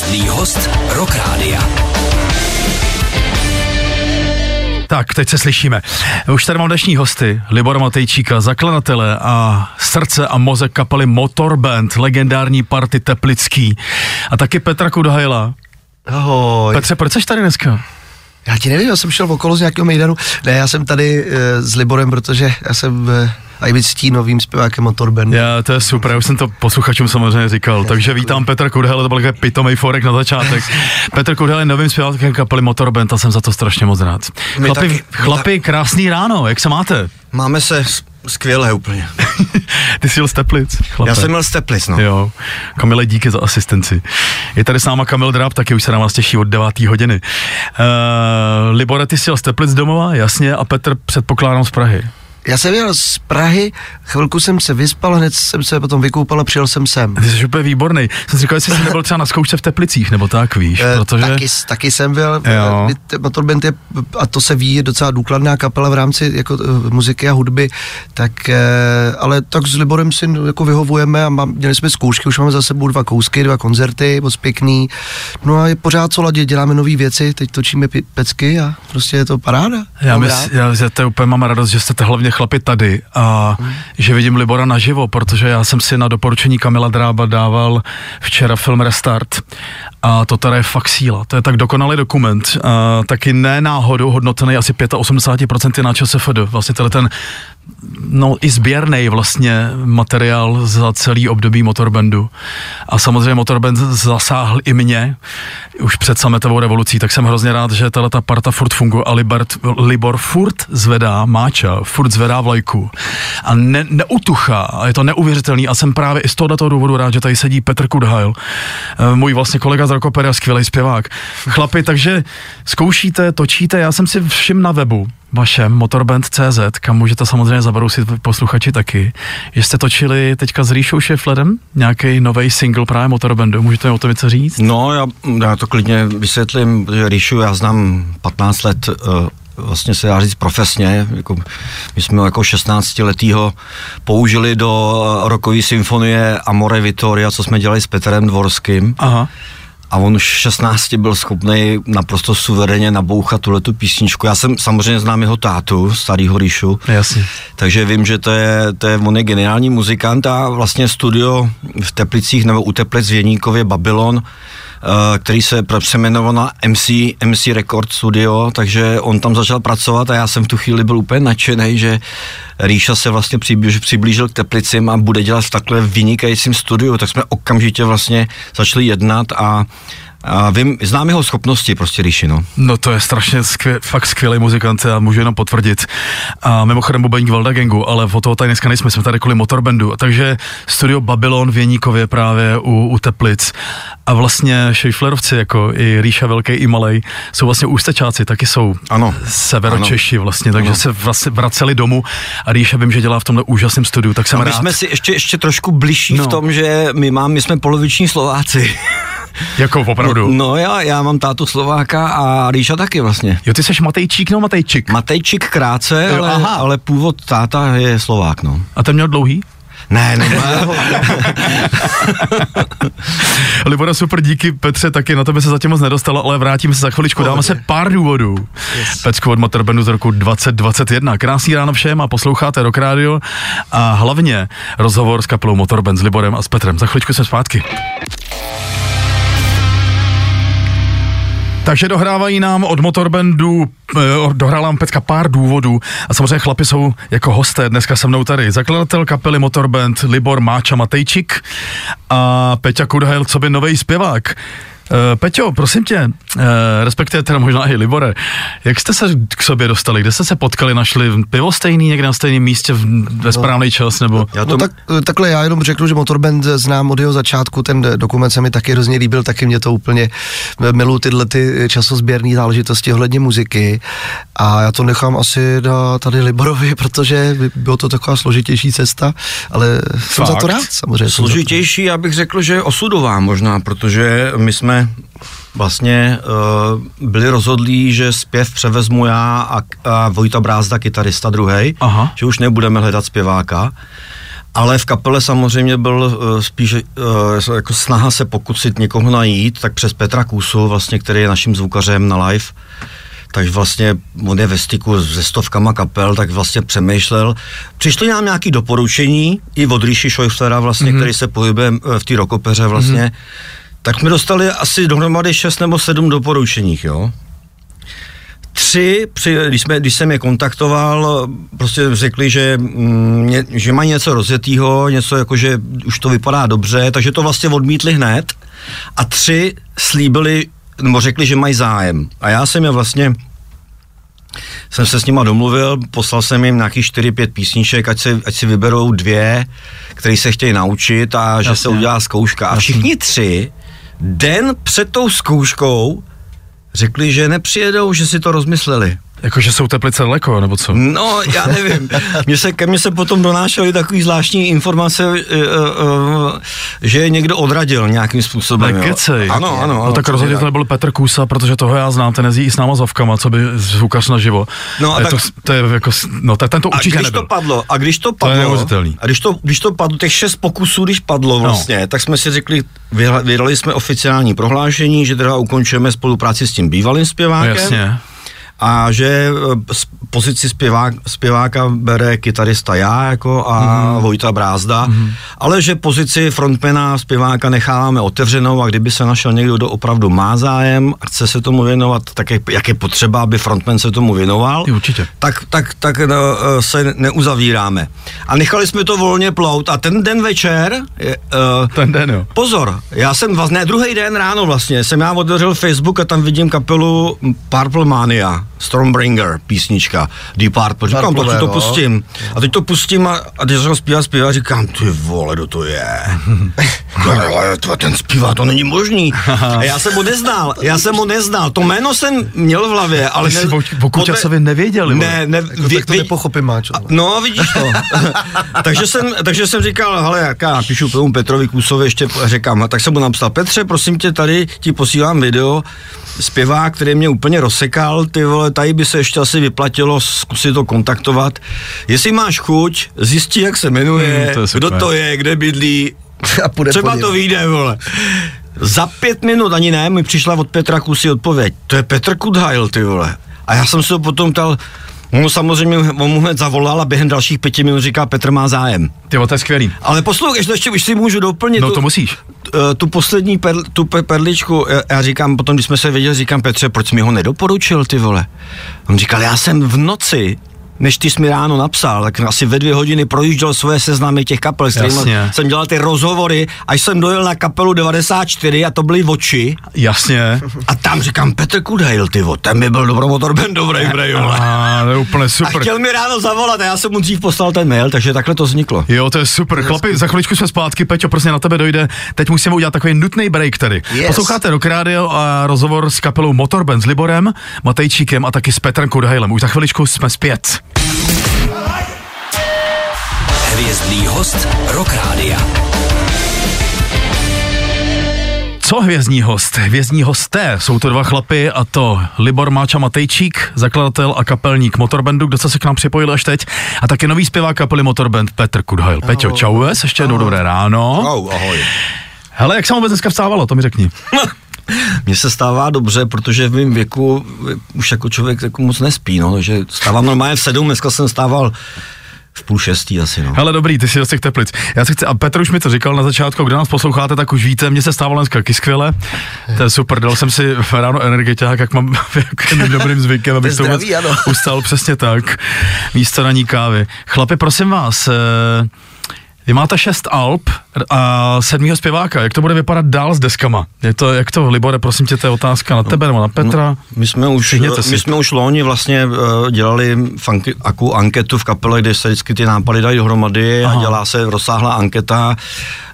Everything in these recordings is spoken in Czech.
Hvězdný host Rock Rádia. Tak, teď se slyšíme. Už tady mám dnešní hosty, Libora Matejčíka, zakladatele a srdce a mozek kapely Motorband, legendární party Teplický. A taky Petra Kudhajla. Ahoj. Petře, proč jsi tady dneska? Já ti nevím, já jsem šel okolo z nějakého mejdanu. Ne, já jsem tady uh, s Liborem, protože já jsem uh, a i ctí novým zpěvákem Motorben. Já, to je super, já už jsem to posluchačům samozřejmě říkal. Takže vítám Petr Kudhel, to byl takový pitomej forek na začátek. Petr Kudhel je novým zpěvákem kapely Motorband a jsem za to strašně moc rád. Chlapi, taky, my chlapi krásný ráno, jak se máte? Máme se skvěle úplně. Ty jsi jel z Teplic, chlape. Já jsem měl z Teplic, no. Jo, Kamile, díky za asistenci. Je tady s náma Kamil Dráb, taky už se na vás těší od 9. hodiny. Uh, Libore, ty jsi jel z Teplic domova, jasně, a Petr předpokládám z Prahy. Já jsem jel z Prahy, chvilku jsem se vyspal, hned jsem se potom vykoupal a přijel jsem sem. Ty jsi úplně výborný. Jsem si říkal, jestli jsi nebyl třeba na zkoušce v Teplicích, nebo tak, víš, Eh, protože... Taky, taky jsem byl, eh, t- Motorband je, a to se ví, je docela důkladná kapela v rámci jako, eh, muziky a hudby, tak, eh, ale tak s Liborem si jako vyhovujeme a mám, měli jsme zkoušky, už máme za sebou dva kousky, dva koncerty, moc pěkný, no a je pořád co ladit, děláme nové věci, teď točíme pecky a prostě je to paráda. Já, mys, já, já to úplně mám radost, že jste hlavně chlapi tady a Hmm. že vidím Libora naživo, protože já jsem si na doporučení Kamila Drába dával včera film Restart a to teda je fakt síla. To je tak dokonalý dokument. A taky ne náhodou hodnocený asi 85% na ČSFD. Vlastně tenhle ten no i sběrný vlastně materiál za celý období Motorbandu. A samozřejmě Motorband zasáhl i mě už před sametovou revolucí, tak jsem hrozně rád, že tahle ta parta furt funguje a Libert, Libor furt zvedá máča, furt zvedá vlajku a ne, neutuchá a je to neuvěřitelný a jsem právě i z tohoto důvodu rád, že tady sedí Petr Kudhajl, eh, můj vlastně kolega z Rokopery a skvělý zpěvák. Chlapi, takže zkoušíte, točíte, já jsem si všim na webu, vašem motorband.cz, kam můžete samozřejmě zabrousit posluchači taky. Že jste točili teďka s Ríšou Šefledem nějaký nový single právě Motorbandu, můžete o tom něco říct? No, já, já to klidně vysvětlím, protože Ríšu já znám 15 let, uh, vlastně se dá říct profesně, jako, my jsme ho jako 16 letýho použili do rokové symfonie Amore Vittoria, co jsme dělali s Petrem Dvorským. Aha. A on už v 16 byl schopný naprosto suverénně nabouchat tuhle tu písničku. Já jsem samozřejmě znám jeho tátu, starýho Ríšu, Jasně. takže vím, že to je, to je, on je geniální muzikant a vlastně studio v Teplicích nebo u Teplic v Jeníkově Babylon, který se přeměnoval na MC, MC Record Studio, takže on tam začal pracovat a já jsem v tu chvíli byl úplně nadšený, že Ríša se vlastně přiblížil, přiblížil k Teplicím a bude dělat v takhle vynikajícím studiu, tak jsme okamžitě vlastně začali jednat a a vím, znám jeho schopnosti prostě Ríši, no. No to je strašně skvěl, fakt skvělý muzikant a můžu jenom potvrdit. A mimochodem bubeník Valda Gangu, ale o toho tady dneska nejsme, jsme tady kvůli Motorbandu. Takže studio Babylon v Jeníkově právě u, u Teplic. A vlastně Šejflerovci, jako i Ríša Velký i Malej, jsou vlastně ústečáci, taky jsou Ano. severočeši vlastně, takže Ano. se vlastně vraceli domů a Ríša vím, že dělá v tomhle úžasném studiu, tak jsem No, my rád. jsme si ještě, ještě trošku bližší No. v tom, že my, mám, my jsme poloviční Slováci. Jako opravdu. No, no já, já mám tátu Slováka a Ríša taky vlastně. Jo, ty jsi Matejčík nebo Matejčik? Matejčík krátce, Jo, ale, aha. ale původ táta je Slovák, no. A ten měl dlouhý? Ne, ne, ne. Libora, super, díky Petře, taky na tebe se zatím moc nedostalo, ale vrátíme se za chviličku, dáme se pár důvodů. Yes. Pecku od Motorbandu z roku 2021. Krásný ráno všem a posloucháte Rock Radio a hlavně rozhovor s kapelou Motorband s Liborem a s Petrem. Za chviličku jsme zpátky. Takže dohrávají nám od Motorbandu, eh, dohrála nám Pecka pár důvodů a samozřejmě chlapi jsou jako hosté dneska se mnou tady. Zakladatel kapely Motorband Libor Máča Matejčik a Peťa Kudhajl, co by nový zpěvák. Uh, Peťo, prosím tě, uh, respektive teda možná i Libore, jak jste se k sobě dostali? Kde jste se potkali, našli pivo stejný někde na stejném místě v, ve správný čas? Nebo... Já to, No tak, takhle já jenom řeknu, že Motorband znám od jeho začátku, ten dokument se mi taky hrozně líbil, taky mě to úplně miluju tyhle ty časozběrné záležitosti ohledně muziky a já to nechám asi na tady Liborovi, protože by- bylo to taková složitější cesta, ale jsem za Fakt? to rád samozřejmě. jsem za to rád. složitější, já bych řekl, že osudová možná, protože my jsme vlastně uh, byli rozhodlí, že zpěv převezmu já a, a Vojta Brázda, kytarista druhý, že už nebudeme hledat zpěváka. ale v kapele samozřejmě byl uh, spíš uh, jako snaha se pokusit někoho najít, tak přes Petra Kůsu, vlastně, který je naším zvukařem na live, takže vlastně on je ve styku se stovkama kapel, tak vlastně přemýšlel. Přišlo nám nějaké doporučení i od Ríši Šojflera vlastně, mm-hmm. který se pohybuje v té rokopeře vlastně, mm-hmm. Tak jsme dostali asi dohromady šest nebo sedm doporučení, jo. Tři, při, když, jsme, když jsem je kontaktoval, prostě řekli, že, mm, že mají něco rozjetýho, něco jako, že už to vypadá dobře, takže to vlastně odmítli hned. A tři slíbili, nebo řekli, že mají zájem. A já jsem je vlastně jsem se s nima domluvil, poslal jsem jim nějakých 4-5 písniček, ať, se, ať si vyberou dvě, které se chtějí naučit a Jasně. že se udělá zkouška. A všichni tři den před tou zkouškou řekli, že nepřijedou, že si to rozmysleli. Jakože jsou teplice daleko, nebo co? No, já nevím. Mně se, ke mně se potom donášely takový zvláštní informace, uh, uh, že je někdo odradil nějakým způsobem. Nekecej. Ano, ano, ano. No tak rozhodně to nebyl Petr Kusa, protože toho já znám, ten jezdí i s náma zavkama, co by zvukař naživo. No, a, a tak, to, to, je jako, no tak ten to určitě a když nebyl. to padlo, a když to padlo, to je a když to, když to padlo, těch šest pokusů, když padlo no. vlastně, no. tak jsme si řekli, vydali jsme oficiální prohlášení, že teda ukončujeme spolupráci s tím bývalým zpěvákem. No, jasně a že eh, pozici zpěvák, zpěváka bere kytarista já jako a mm. Vojta Brázda, mm. ale že pozici frontmana zpěváka necháváme otevřenou a kdyby se našel někdo, kdo opravdu má zájem a chce se tomu věnovat, tak jak, jak je potřeba, aby frontman se tomu věnoval, určitě. tak, tak, tak no, se neuzavíráme. A nechali jsme to volně plout a ten den večer, je, uh, ten den jo. pozor, já jsem vlastně, druhý den ráno vlastně, jsem já otevřel Facebook a tam vidím kapelu Purple Mania Stormbringer písnička, Deep Purple, říkám, to, to pustím. A teď to pustím a, a když jsem zpívá, zpívá, říkám, ty vole, kdo to je? to, ten zpívá, to není možný. A já jsem ho neznal, já jsem ho neznal, to jméno jsem měl v hlavě, ale... Ne, jsi o Kučasovi nevěděl, Ne, ne, jako tak to nepochopím, máčo. No, vidíš to. takže, jsem, takže jsem říkal, hele, jak já píšu tomu Petrovi Kusovi, ještě říkám, tak jsem mu napsal, Petře, prosím tě, tady ti posílám video, zpěvák, který mě úplně rozsekal, ty vole, tady by se ještě asi vyplatilo zkusit to kontaktovat. Jestli máš chuť, zjistí, jak se jmenuje, hmm, to kdo to je, kde bydlí, a půjde třeba to vyjde, vole. Za pět minut, ani ne, mi přišla od Petra Kusy odpověď. To je Petr Kudhajl, ty vole. A já jsem se ho potom ptal, On samozřejmě on mu hned zavolal a během dalších pěti minut říká, Petr má zájem. Ty to je skvělý. Ale poslouchej, ještě už si můžu doplnit. No tu, to musíš. Tu, eh, tu poslední per, tu perličku, já říkám, potom, když jsme se viděli, říkám Petře, proč mi ho nedoporučil, ty vole? On říkal, já jsem v noci než ty jsi mi ráno napsal, tak asi ve dvě hodiny projížděl svoje seznamy těch kapel, s kterými jsem dělal ty rozhovory, až jsem dojel na kapelu 94 a to byly oči. Jasně. A tam říkám, Petr Kudhejl, ty vo, ten by byl dobromotor band dobrý, brej, A, to je úplně super. A chtěl mi ráno zavolat a já jsem mu dřív poslal ten mail, takže takhle to vzniklo. Jo, to je super. Chlapi, za chviličku jsme zpátky, Peťo, prostě na tebe dojde. Teď musíme udělat takový nutný break tady. Yes. Posloucháte Rock Radio a rozhovor s kapelou Motorband s Liborem, Matejčíkem a taky s Petrem Kudhejlem. Už za chviličku jsme zpět. Hvězdný host Rock Rádia. Co hvězdní host? Hvězdní hosté jsou to dva chlapy a to Libor Máča Matejčík, zakladatel a kapelník Motorbandu, kdo se k nám připojil až teď, a taky nový zpěvák kapely Motorband Petr Kudhajl. Peťo, čau ves, ještě jednou dobré ráno. Ahoj, ahoj. Hele, jak se vůbec dneska vstávalo, to mi řekni. Mně se stává dobře, protože v mém věku už jako člověk jako moc nespí, no, takže stávám normálně v sedm, dneska jsem stával v půl šestý asi, no. Hele, dobrý, ty jsi z těch teplic. Já se chci, a Petr už mi to říkal na začátku, kdo nás posloucháte, tak už víte, mně se stávalo dneska taky skvěle. To je super, dal jsem si ráno energetiák, jak mám jakým dobrým zvykem, abych to zdraví, ustal přesně tak. Místo ní kávy. Chlapi, prosím vás, eh, vy máte šest alb a sedmýho zpěváka. Jak to bude vypadat dál s deskama? Je to, jak to, Libore, prosím tě, to je otázka na tebe nebo na Petra? No, my jsme už, my jsme už loni vlastně uh, dělali funky, akou anketu v kapele, kde se vždycky ty nápady dají dohromady Aha. a dělá se rozsáhlá anketa,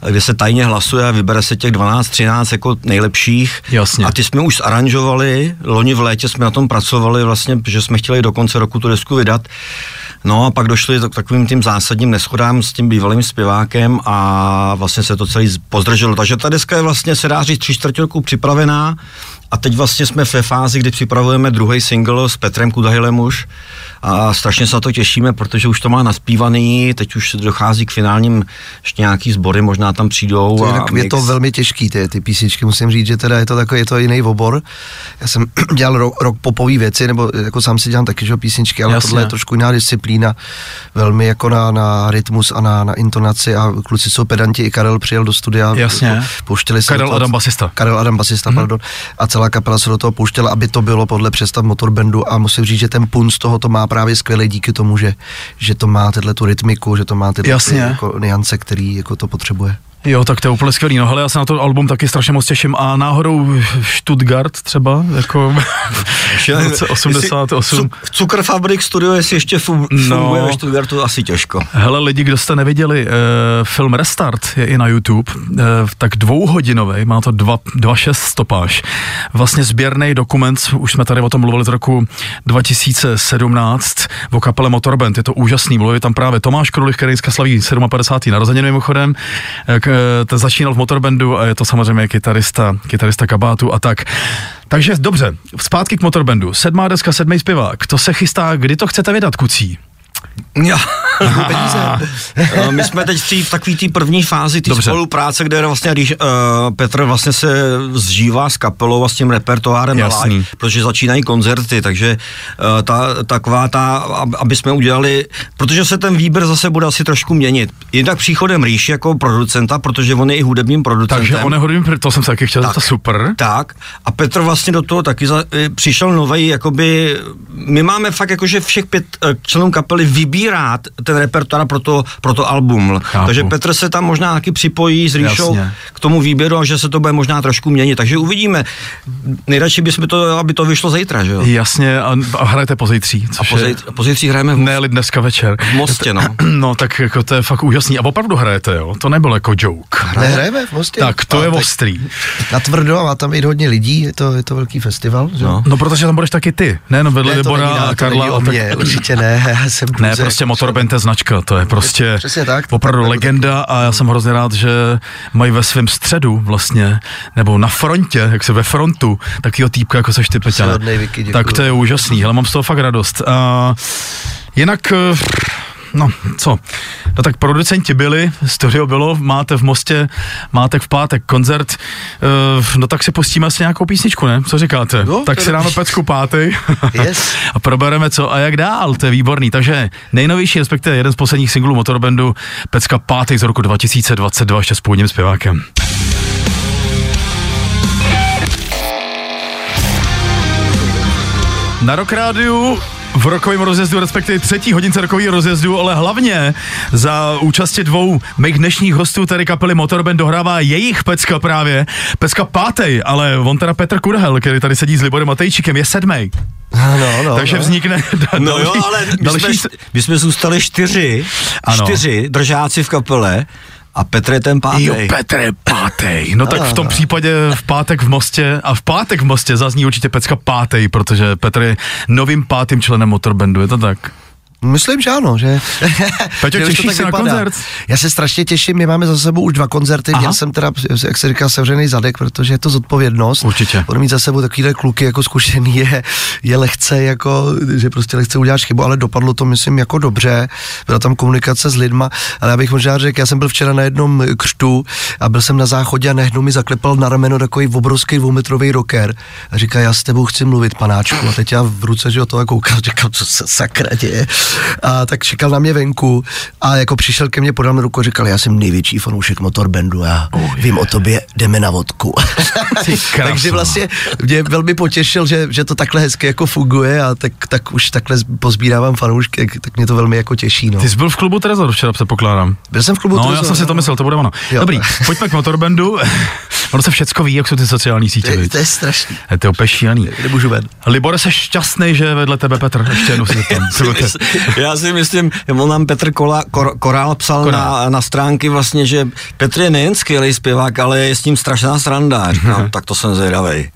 kde se tajně hlasuje a vybere se těch 12, 13 jako nejlepších. Jasně. A ty jsme už aranžovali, loni v létě jsme na tom pracovali vlastně, že jsme chtěli do konce roku tu desku vydat. No a pak došli k takovým tím zásadním neschodám s tím bývalým zpěvákem a vlastně se to celý pozdrželo. Takže ta deska je vlastně, se dá říct, tři čtvrtě roku připravená a teď vlastně jsme ve fázi, kdy připravujeme druhý single s Petrem Kudahilem už a strašně se na to těšíme, protože už to má naspívaný, teď už dochází k finálním ještě nějaký sbory, možná tam přijdou. To a jinak je mix. to velmi těžký, ty, ty písničky, musím říct, že teda je to takový, je to jiný obor. Já jsem dělal rok, rok popový věci, nebo jako sám si dělám taky, že písničky, ale Jasně. tohle je trošku jiná disciplína, velmi jako na, na rytmus a na, na intonaci a kluci jsou pedanti, i Karel přijel do studia. Jasně. Pouštěli se Karel Adam, basista. Karel Adam, basista, mm-hmm. pardon. A celá kapela se do toho pouštěla, aby to bylo podle představ motorbandu a musím říct, že ten punt z toho to má právě skvělý díky tomu, že, že to má tyhle tu rytmiku, že to má tyhle Jasně. ty, jako niance, který jako to potřebuje. Jo, tak to je úplně skvělý. No hele, já se na to album taky strašně moc těším. A náhodou Stuttgart třeba, jako v roce 88. Cuk- Cukrfabrik Studio, jestli ještě No. funguje ve Stuttgartu, asi těžko. Hele lidi, kdo jste neviděli, uh, film Restart je i na YouTube, uh, tak dvouhodinový, má to dva- 2,6 stopáž. Vlastně sběrný dokument, už jsme tady o tom mluvili z roku 2017 o kapele Motorband, je to úžasný, mluví tam právě Tomáš Krulich, který dneska slaví 57. narozeniny mimochodem, eh, ten začínal v Motorbandu a je to samozřejmě kytarista, kytarista kabátu a tak. Takže dobře, zpátky k Motorbandu. Sedmá deska, sedmý zpěvák, to se chystá, kdy to chcete vydat, kucí? Jo. Eh, My jsme teď v, takový té první fázi té spolupráce, kde vlastně když, uh, Petr vlastně se zžívá s kapelou a s tím repertoárem na Jasný. live, protože začínají koncerty, takže uh, ta, taková ta, ab- aby jsme udělali, protože se ten výběr zase bude asi trošku měnit. Jednak příchodem Ríši jako producenta, protože on je i hudebním producentem. Takže on je hodně, to jsem se taky chtěl, to super. Tak a Petr vlastně do toho taky za, přišel novej, jakoby, my máme fakt jakože všech pět e, členů kapely vybírat ten repertoár pro to, pro to album. Chápu. Takže Petr se tam možná taky připojí s Ríšou Jasně. k tomu výběru a že se to bude možná trošku měnit. Takže uvidíme. Nejradši bychom to, aby to vyšlo zítra, že jo? Jasně, a, a hrajete pozítří. A což po, je- zít, po zítří hrajeme v Ne, dneska večer. V Mostě, no. No, tak jako to je fakt úžasný. A opravdu hrajete, jo? To nebylo jako joke. Nehrajeme v Mostě? Tak, to A je tak ostrý. Na tvrdo a má tam i hodně lidí, je to, je to velký festival. Že? No. No, protože tam budeš taky ty. Ne, no, vedle Ne, to Libora není, a to Karla. není a o mě, určitě ne, já jsem Ne, pouze- prostě Motorband je značka, to je prostě Přesně tak. opravdu Tak, legenda a já jsem hrozně rád, že mají ve svém středu vlastně, nebo na frontě, jak se ve frontu, takovýho týpka, jako seš ty, děkuju. Tak to je úžasný, hele, mám z toho fakt radost. A jinak, eh, no, co? No tak producenti byli, studio bylo, máte v Mostě, máte v pátek koncert, eh, no tak si pustíme asi nějakou písničku, ne? Co říkáte? Jo, tak si dáme pecku pátej Yes. a probereme co a jak dál, to je výborný. Takže nejnovější, respektive jeden z posledních singlů Motorbandu, pecka pátý z roku 2022, ještě s původním zpěvákem. Na Rock Rádiu v rokovém rozjezdu, respektive třetí hodince rokového rozjezdu, ale hlavně za účasti dvou mých dnešních hostů, tady kapely Motorband, dohrává jejich pecka právě. Pecka pátej, ale on teda Petr Kudahel, který tady sedí s Liborem Matejčíkem, je sedmý. No, no, Takže no. vznikne da- No další, jo, ale my další, jsme, my jsme zůstali čtyři, Ano. čtyři držáci v kapele a Petr je ten pátý. Jo, Petr je pátej. No tak v tom případě v pátek v Mostě a v pátek v Mostě zazní určitě pecka pátej, protože Petr je novým pátým členem motorbandu, je to tak? Myslím, že ano, že... Peťo, to těšíš se na vypadá. koncert? Já se strašně těším, my máme za sebou už dva koncerty, Aha. měl jsem teda, jak se říká, sevřený zadek, protože je to zodpovědnost. Určitě. Budu mít za sebou takovýhle kluky jako zkušený je, je lehce jako, že prostě lehce uděláš chybu, ale dopadlo to, myslím, jako dobře. Byla tam komunikace s lidma, ale já bych možná řekl, já jsem byl včera na jednom křtu a byl jsem na záchodě a najednou mi zaklepal na rameno takový obrovský dvoumetrový rocker a říká, já s tebou chci mluvit, panáčku. A teď já v ruce, že o toho koukal, říkám, co se sakra děje. A tak čekal na mě venku a jako přišel ke mně, podal mi ruku a říkal, já jsem největší fanoušek motorbandu a vím o tobě, jdeme na vodku. Takže vlastně mě velmi potěšil, že, že to takhle hezky jako funguje a tak, tak už takhle pozbírávám fanoušky, tak mě to velmi jako těší. No. Ty jsi byl v klubu Trezor včera, předpokládám. Byl jsem v klubu No, já Trezor, jsem si to no. myslel, to bude ono. Jo. Dobrý, pojďme k motorbandu. ono se všecko ví, jak jsou ty sociální To sítě, je, viď? to je strašný. Je to úplně šílený. Nemůžu ven. Libore, jsi šťastný, že je vedle tebe Petr? Ještě jednou si zeptám. Já si myslím, on nám Petr Kola, Kor, Korál psal Korál. Na, na stránky vlastně, že Petr je nejen skvělý zpěvák, ale je s ním strašná sranda. Říkám, tak to jsem zvědavej.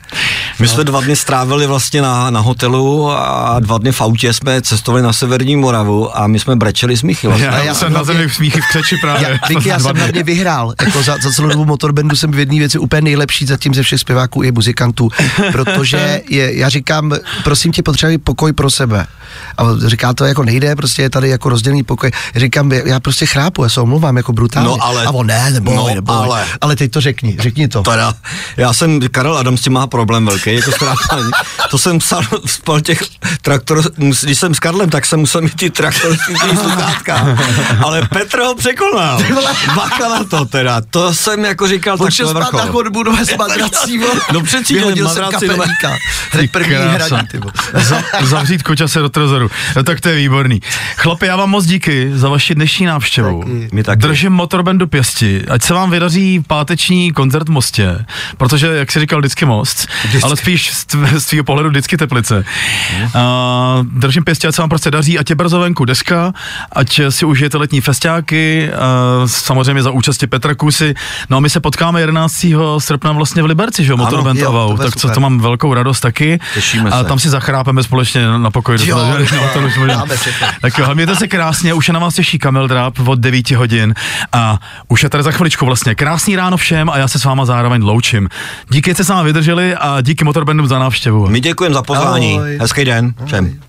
My jsme dva dny strávili vlastně na, na hotelu a dva dny v autě jsme cestovali na Severní Moravu a my jsme brečeli smíchy. Vlastně. Já, já já jsem na zemi v smíchy v křeči právě. Já, Vicky, já jsem na mě vyhrál. Jako za, za celou dobu motorbandu jsem v jedné věci úplně nejlepší zatím ze všech zpěváků i muzikantů, protože je, já říkám, prosím tě, potřebuji pokoj pro sebe. A říká to jako nejde, prostě je tady jako rozdělený pokoj. Říkám, já prostě chrápu, já se omluvám jako brutálně. No, ale- A on ne, neboj, no, neboj. ale- ale teď to řekni, řekni to. Teda, já jsem, Karel Adam s tím má problém velký, jako strápání. To jsem psal, spal těch traktor, když jsem s Karlem, tak jsem musel mít ty sluchátka. Ale Petr ho překonal. Bacha na to teda, to jsem jako říkal, tak to je spát na vrchol. chodbu do madrací, vole. No přeci, Vyhodil jsem no. kapelníka. Hned první hraní, zavřít kočase do trezoru. No tak to je výborný. Chlapi, já vám moc díky za vaši dnešní návštěvu. Taky. My taky. Držím motorband do pěsti. Ať se vám vydaří páteční koncert v Mostě, protože, jak jsi říkal, vždycky Most, Vždycky. ale spíš z, tv- z tvýho pohledu vždycky Teplice. Uh, držím pěstě, ať se vám prostě daří, ať je brzo venku deska, ať si užijete letní festiáky, samozřejmě za účasti Petra Kusy. No a my se potkáme 11. srpna vlastně v Liberci, že jo, jo, bude tak co to mám velkou radost taky. Těšíme a se. tam si zachrápeme společně na pokoj. do Jo, toho, že? jo, možná. dáme všechno. Tak jo, mějte se krásně, už je na vás těší Kamil Dráp od 9 hodin a už je tady za chviličku vlastně. Krásný ráno všem a já se s váma zároveň loučím. Díky, že jste s námi vydrželi a díky Motorbandům za návštěvu. My děkujeme za pozvání. Ahoj. Hezký den všem.